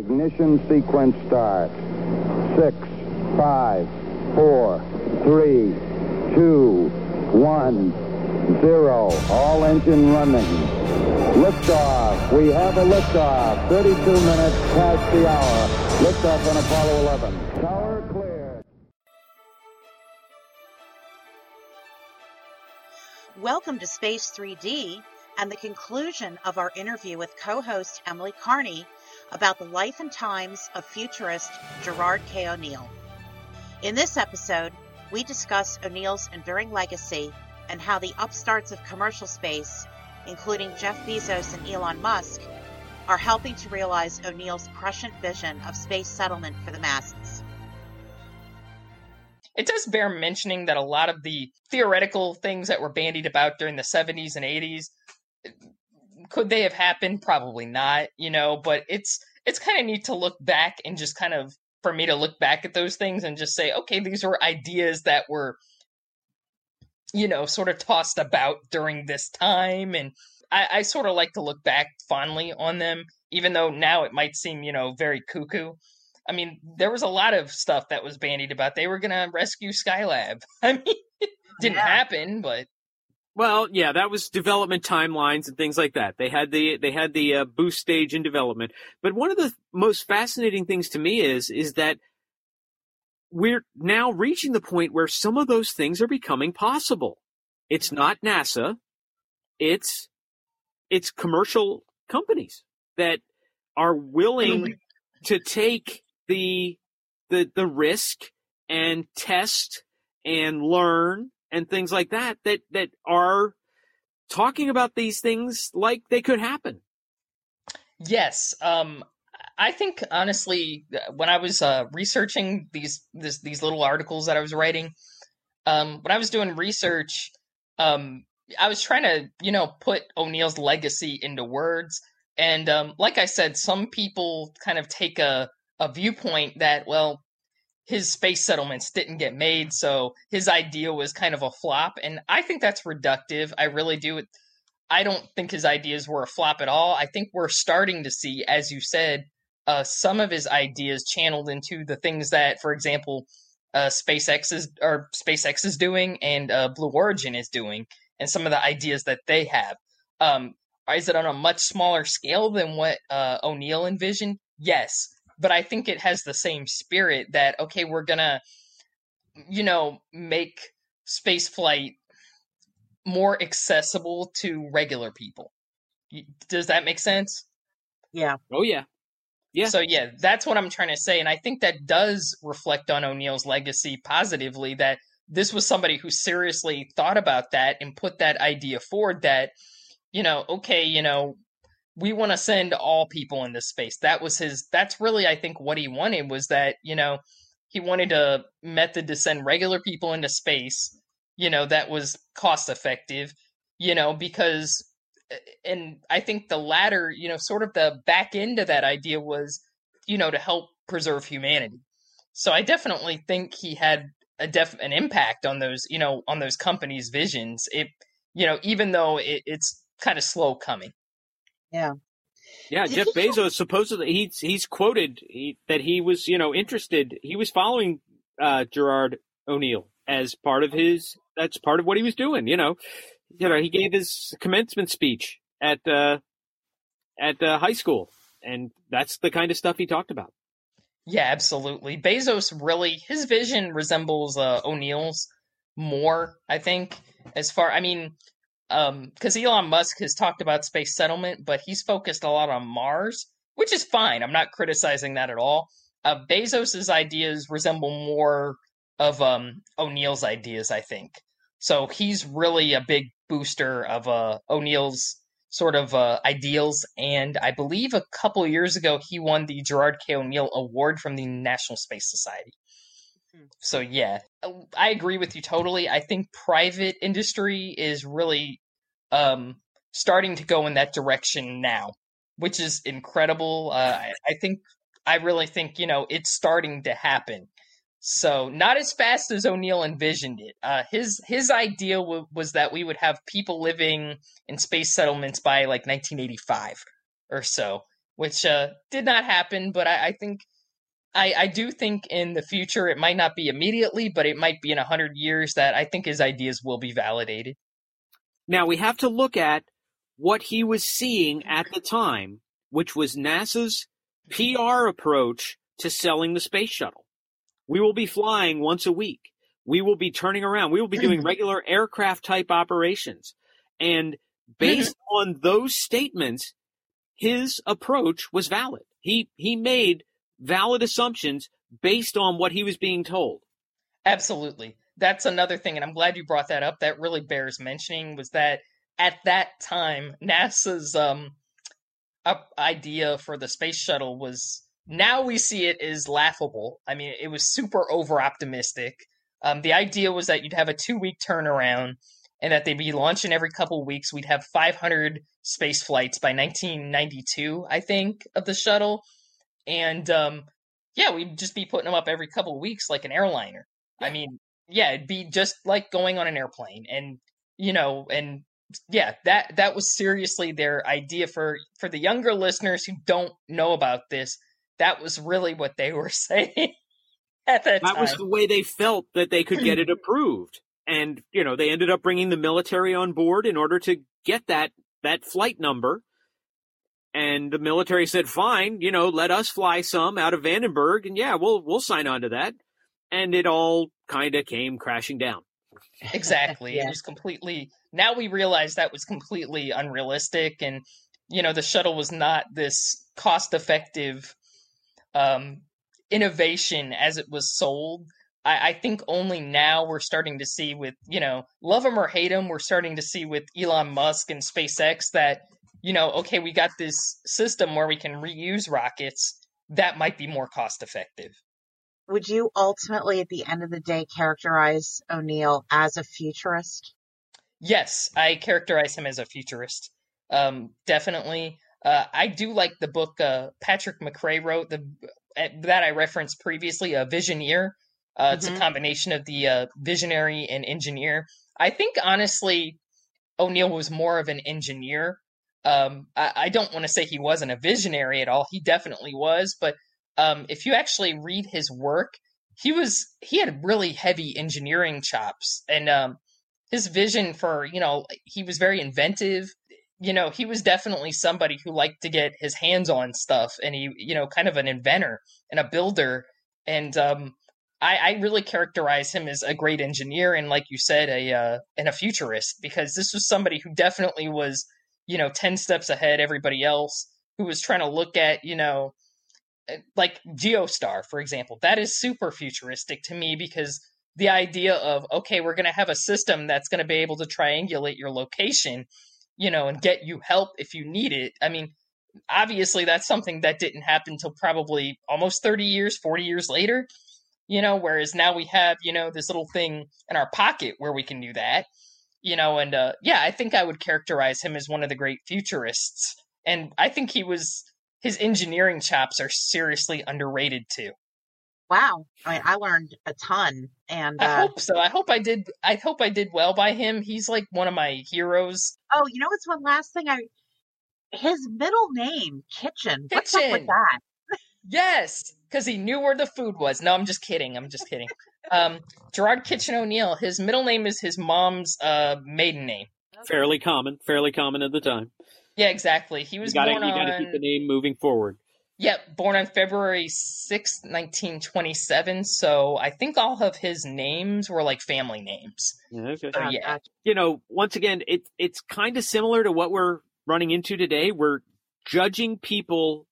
Ignition sequence start. Six, five, four, three, two, one, zero. All engine running. Liftoff. We have a liftoff. 32 minutes past the hour. Liftoff on Apollo 11. Tower clear. Welcome to Space 3D and the conclusion of our interview with co host Emily Carney about the life and times of futurist Gerard K. O'Neill. In this episode, we discuss O'Neill's enduring legacy and how the upstarts of commercial space, including Jeff Bezos and Elon Musk, are helping to realize O'Neill's prescient vision of space settlement for the masses. It does bear mentioning that a lot of the theoretical things that were bandied about during the 70s and 80s could they have happened? Probably not, you know, but it's it's kind of neat to look back and just kind of for me to look back at those things and just say, okay, these were ideas that were you know, sort of tossed about during this time and I, I sort of like to look back fondly on them, even though now it might seem, you know, very cuckoo. I mean, there was a lot of stuff that was bandied about. They were going to rescue Skylab. I mean, it didn't yeah. happen, but well, yeah, that was development timelines and things like that. They had the they had the uh, boost stage in development. But one of the most fascinating things to me is is that we're now reaching the point where some of those things are becoming possible. It's not NASA, it's it's commercial companies that are willing to take the the the risk and test and learn and things like that that that are talking about these things like they could happen. Yes, um, I think honestly, when I was uh, researching these this, these little articles that I was writing, um, when I was doing research, um, I was trying to you know put O'Neill's legacy into words, and um, like I said, some people kind of take a a viewpoint that well his space settlements didn't get made, so his idea was kind of a flop. And I think that's reductive. I really do. I don't think his ideas were a flop at all. I think we're starting to see, as you said, uh, some of his ideas channeled into the things that, for example, uh, SpaceX is or SpaceX is doing and uh, Blue Origin is doing, and some of the ideas that they have. Um, is it on a much smaller scale than what uh, O'Neill envisioned? Yes, but I think it has the same spirit that okay, we're gonna, you know, make space flight more accessible to regular people. Does that make sense? Yeah. Oh yeah. Yeah. So yeah, that's what I'm trying to say, and I think that does reflect on O'Neill's legacy positively. That this was somebody who seriously thought about that and put that idea forward. That you know, okay, you know, we want to send all people into space. That was his. That's really, I think, what he wanted was that you know he wanted a method to send regular people into space. You know that was cost effective. You know because, and I think the latter, you know, sort of the back end of that idea was, you know, to help preserve humanity. So I definitely think he had a def an impact on those, you know, on those companies' visions. It, you know, even though it, it's kind of slow coming. Yeah. Yeah, Jeff Bezos supposedly he's he's quoted he, that he was you know interested. He was following uh, Gerard O'Neill as part of his. That's part of what he was doing. You know, you know he gave his commencement speech at uh, at uh, high school, and that's the kind of stuff he talked about. Yeah, absolutely. Bezos really his vision resembles uh, O'Neill's more. I think as far I mean because um, Elon Musk has talked about space settlement, but he's focused a lot on Mars, which is fine. I'm not criticizing that at all. Uh, Bezos's ideas resemble more of um, O'Neill's ideas, I think. So he's really a big booster of uh, O'Neill's sort of uh, ideals, and I believe a couple years ago he won the Gerard K. O'Neill Award from the National Space Society. Hmm. So yeah, I agree with you totally. I think private industry is really um, starting to go in that direction now, which is incredible. Uh, I, I think I really think you know it's starting to happen. So not as fast as O'Neill envisioned it. Uh, his his idea w- was that we would have people living in space settlements by like 1985 or so, which uh, did not happen. But I, I think I, I do think in the future it might not be immediately, but it might be in a hundred years that I think his ideas will be validated. Now we have to look at what he was seeing at the time, which was NASA's PR approach to selling the space shuttle. We will be flying once a week. We will be turning around. We will be doing regular aircraft type operations. And based on those statements, his approach was valid. He, he made valid assumptions based on what he was being told. Absolutely. That's another thing, and I'm glad you brought that up. That really bears mentioning was that at that time, NASA's um, idea for the space shuttle was now we see it is laughable. I mean, it was super over optimistic. Um, the idea was that you'd have a two week turnaround and that they'd be launching every couple weeks. We'd have 500 space flights by 1992, I think, of the shuttle. And um, yeah, we'd just be putting them up every couple of weeks like an airliner. Yeah. I mean, yeah, it'd be just like going on an airplane. And, you know, and yeah, that that was seriously their idea for for the younger listeners who don't know about this. That was really what they were saying at that, that time. was the way they felt that they could get it approved. And, you know, they ended up bringing the military on board in order to get that that flight number. And the military said, "Fine, you know, let us fly some out of Vandenberg, and yeah, we'll we'll sign on to that." And it all kind of came crashing down. Exactly. yeah. It was completely. Now we realize that was completely unrealistic, and you know, the shuttle was not this cost-effective um, innovation as it was sold. I, I, think only now we're starting to see with, you know, love him or hate him, we're starting to see with Elon Musk and SpaceX that, you know, okay, we got this system where we can reuse rockets. That might be more cost effective. Would you ultimately, at the end of the day, characterize O'Neill as a futurist? Yes, I characterize him as a futurist. Um, definitely. Uh, I do like the book uh, Patrick McCray wrote, the uh, that I referenced previously, a Visioneer. Uh, it's mm-hmm. a combination of the uh, visionary and engineer. I think honestly, O'Neill was more of an engineer. Um, I, I, don't want to say he wasn't a visionary at all. He definitely was, but um, if you actually read his work, he was he had really heavy engineering chops, and um, his vision for you know he was very inventive. You know, he was definitely somebody who liked to get his hands on stuff, and he you know kind of an inventor and a builder. And um, I, I really characterize him as a great engineer and, like you said, a uh, and a futurist because this was somebody who definitely was, you know, ten steps ahead everybody else. Who was trying to look at, you know, like Geostar, for example. That is super futuristic to me because the idea of okay, we're going to have a system that's going to be able to triangulate your location, you know, and get you help if you need it. I mean, obviously that's something that didn't happen until probably almost 30 years, 40 years later you know, whereas now we have, you know, this little thing in our pocket where we can do that, you know, and uh, yeah, I think I would characterize him as one of the great futurists. And I think he was, his engineering chops are seriously underrated too. Wow. I mean, I learned a ton and uh, I hope so. I hope I did. I hope I did well by him. He's like one of my heroes. Oh, you know what's one last thing I, his middle name, Kitchen. Kitchen. What's up with that? Yes, because he knew where the food was. No, I'm just kidding. I'm just kidding. Um, Gerard Kitchen O'Neill. His middle name is his mom's uh, maiden name. Fairly common. Fairly common at the time. Yeah, exactly. He was you gotta, born you on. gotta keep the name moving forward. Yep, yeah, born on February 6th, 1927. So I think all of his names were like family names. Okay. So, yeah. You know, once again, it, it's kind of similar to what we're running into today. We're judging people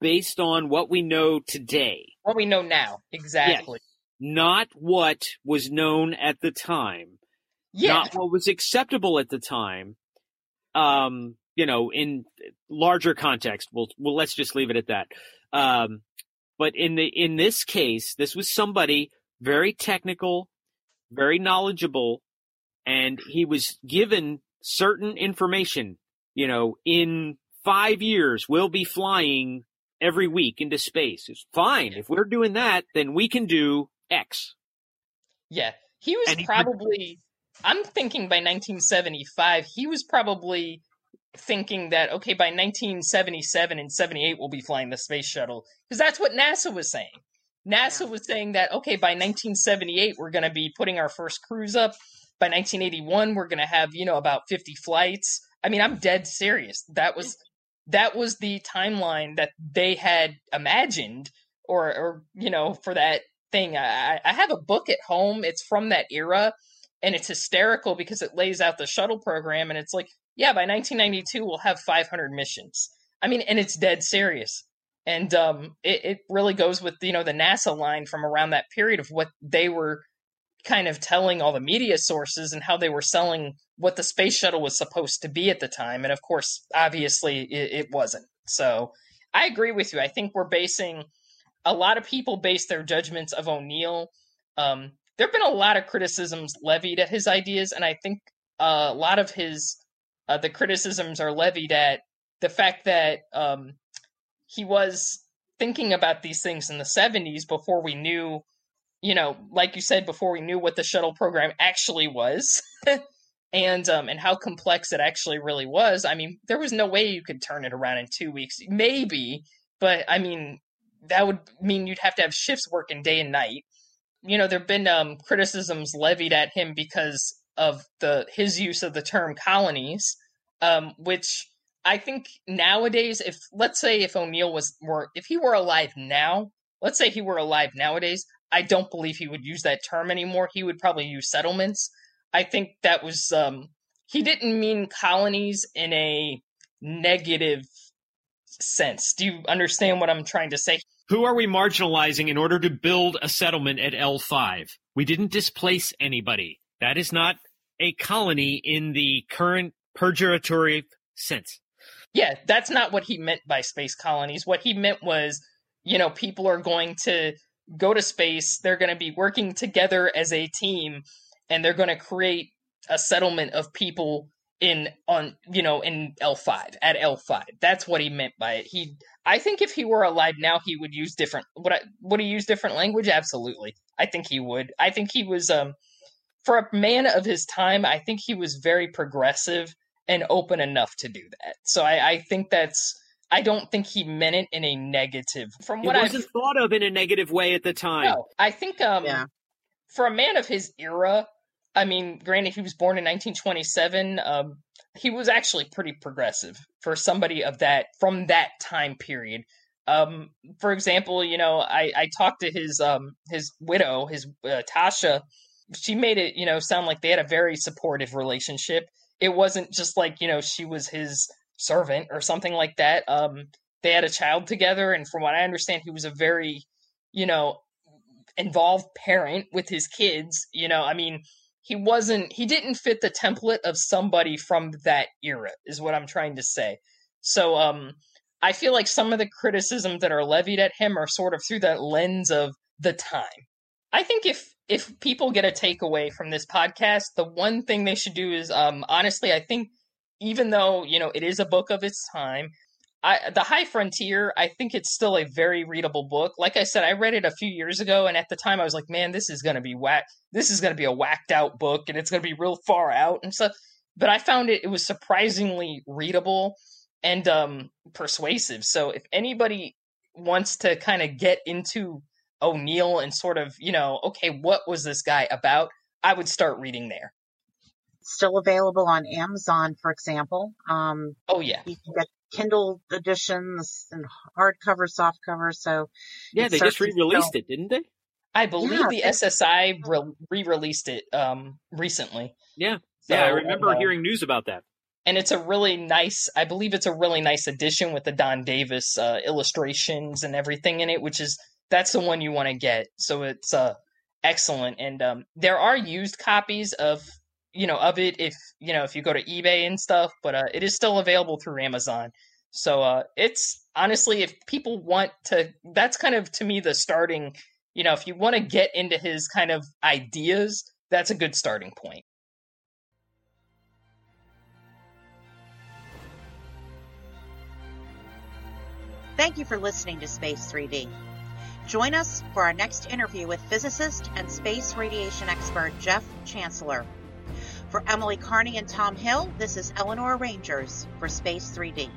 based on what we know today. What we know now, exactly. Yes. Not what was known at the time. Yeah. Not what was acceptable at the time. Um, you know, in larger context, we'll, well, let's just leave it at that. Um, but in the, in this case, this was somebody very technical, very knowledgeable, and he was given certain information, you know, in five years, we'll be flying every week into space. It's fine. If we're doing that, then we can do X. Yeah. He was probably, I'm thinking by 1975, he was probably thinking that okay by 1977 and 78 we'll be flying the space shuttle because that's what NASA was saying. NASA yeah. was saying that okay by 1978 we're going to be putting our first crews up. By 1981 we're going to have, you know, about 50 flights. I mean, I'm dead serious. That was that was the timeline that they had imagined or or you know, for that thing. I I have a book at home. It's from that era and it's hysterical because it lays out the shuttle program and it's like yeah by 1992 we'll have 500 missions. I mean and it's dead serious. And um, it, it really goes with you know the nasa line from around that period of what they were kind of telling all the media sources and how they were selling what the space shuttle was supposed to be at the time. And of course obviously it, it wasn't. So i agree with you. I think we're basing a lot of people base their judgments of o'neill. Um, there have been a lot of criticisms levied at his ideas, and I think a lot of his uh, the criticisms are levied at the fact that um, he was thinking about these things in the 70s before we knew, you know, like you said, before we knew what the shuttle program actually was. and um, and how complex it actually really was. I mean, there was no way you could turn it around in two weeks. Maybe, but I mean, that would mean you'd have to have shifts working day and night you know, there've been um, criticisms levied at him because of the his use of the term colonies, um, which I think nowadays, if let's say if O'Neill was were if he were alive now, let's say he were alive nowadays, I don't believe he would use that term anymore. He would probably use settlements. I think that was um, he didn't mean colonies in a negative sense. Do you understand what I'm trying to say? Who are we marginalizing in order to build a settlement at L5? We didn't displace anybody. That is not a colony in the current purgatory sense. Yeah, that's not what he meant by space colonies. What he meant was, you know, people are going to go to space, they're going to be working together as a team, and they're going to create a settlement of people in on you know in L5 at L5. That's what he meant by it. He I think if he were alive now he would use different would I would he use different language? Absolutely. I think he would. I think he was um for a man of his time, I think he was very progressive and open enough to do that. So I, I think that's I don't think he meant it in a negative. From what I wasn't I've, thought of in a negative way at the time. No, I think um yeah. for a man of his era, I mean, granted, he was born in 1927. Um, he was actually pretty progressive for somebody of that from that time period. Um, for example, you know, I, I talked to his um, his widow, his uh, Tasha. She made it, you know, sound like they had a very supportive relationship. It wasn't just like you know she was his servant or something like that. Um, they had a child together, and from what I understand, he was a very, you know, involved parent with his kids. You know, I mean, he wasn't he didn't fit the template of somebody from that era is what i'm trying to say so um i feel like some of the criticisms that are levied at him are sort of through that lens of the time i think if if people get a takeaway from this podcast the one thing they should do is um honestly i think even though you know it is a book of its time I, the High Frontier, I think it's still a very readable book. Like I said, I read it a few years ago, and at the time I was like, man, this is going to be whack. This is going to be a whacked out book, and it's going to be real far out and stuff. But I found it, it was surprisingly readable and um, persuasive. So if anybody wants to kind of get into O'Neill and sort of, you know, okay, what was this guy about? I would start reading there still available on Amazon, for example. Um, oh yeah, you can get Kindle editions and hardcover, softcover. So yeah, they just re-released it, didn't they? I believe yeah, the SSI re-released it um, recently. Yeah, so, yeah, I remember uh, hearing news about that. And it's a really nice. I believe it's a really nice edition with the Don Davis uh, illustrations and everything in it, which is that's the one you want to get. So it's uh, excellent. And um, there are used copies of you know of it if you know if you go to ebay and stuff but uh, it is still available through amazon so uh, it's honestly if people want to that's kind of to me the starting you know if you want to get into his kind of ideas that's a good starting point Thank you for listening to Space 3D. Join us for our next interview with physicist and space radiation expert Jeff Chancellor For Emily Carney and Tom Hill, this is Eleanor Rangers for Space 3D.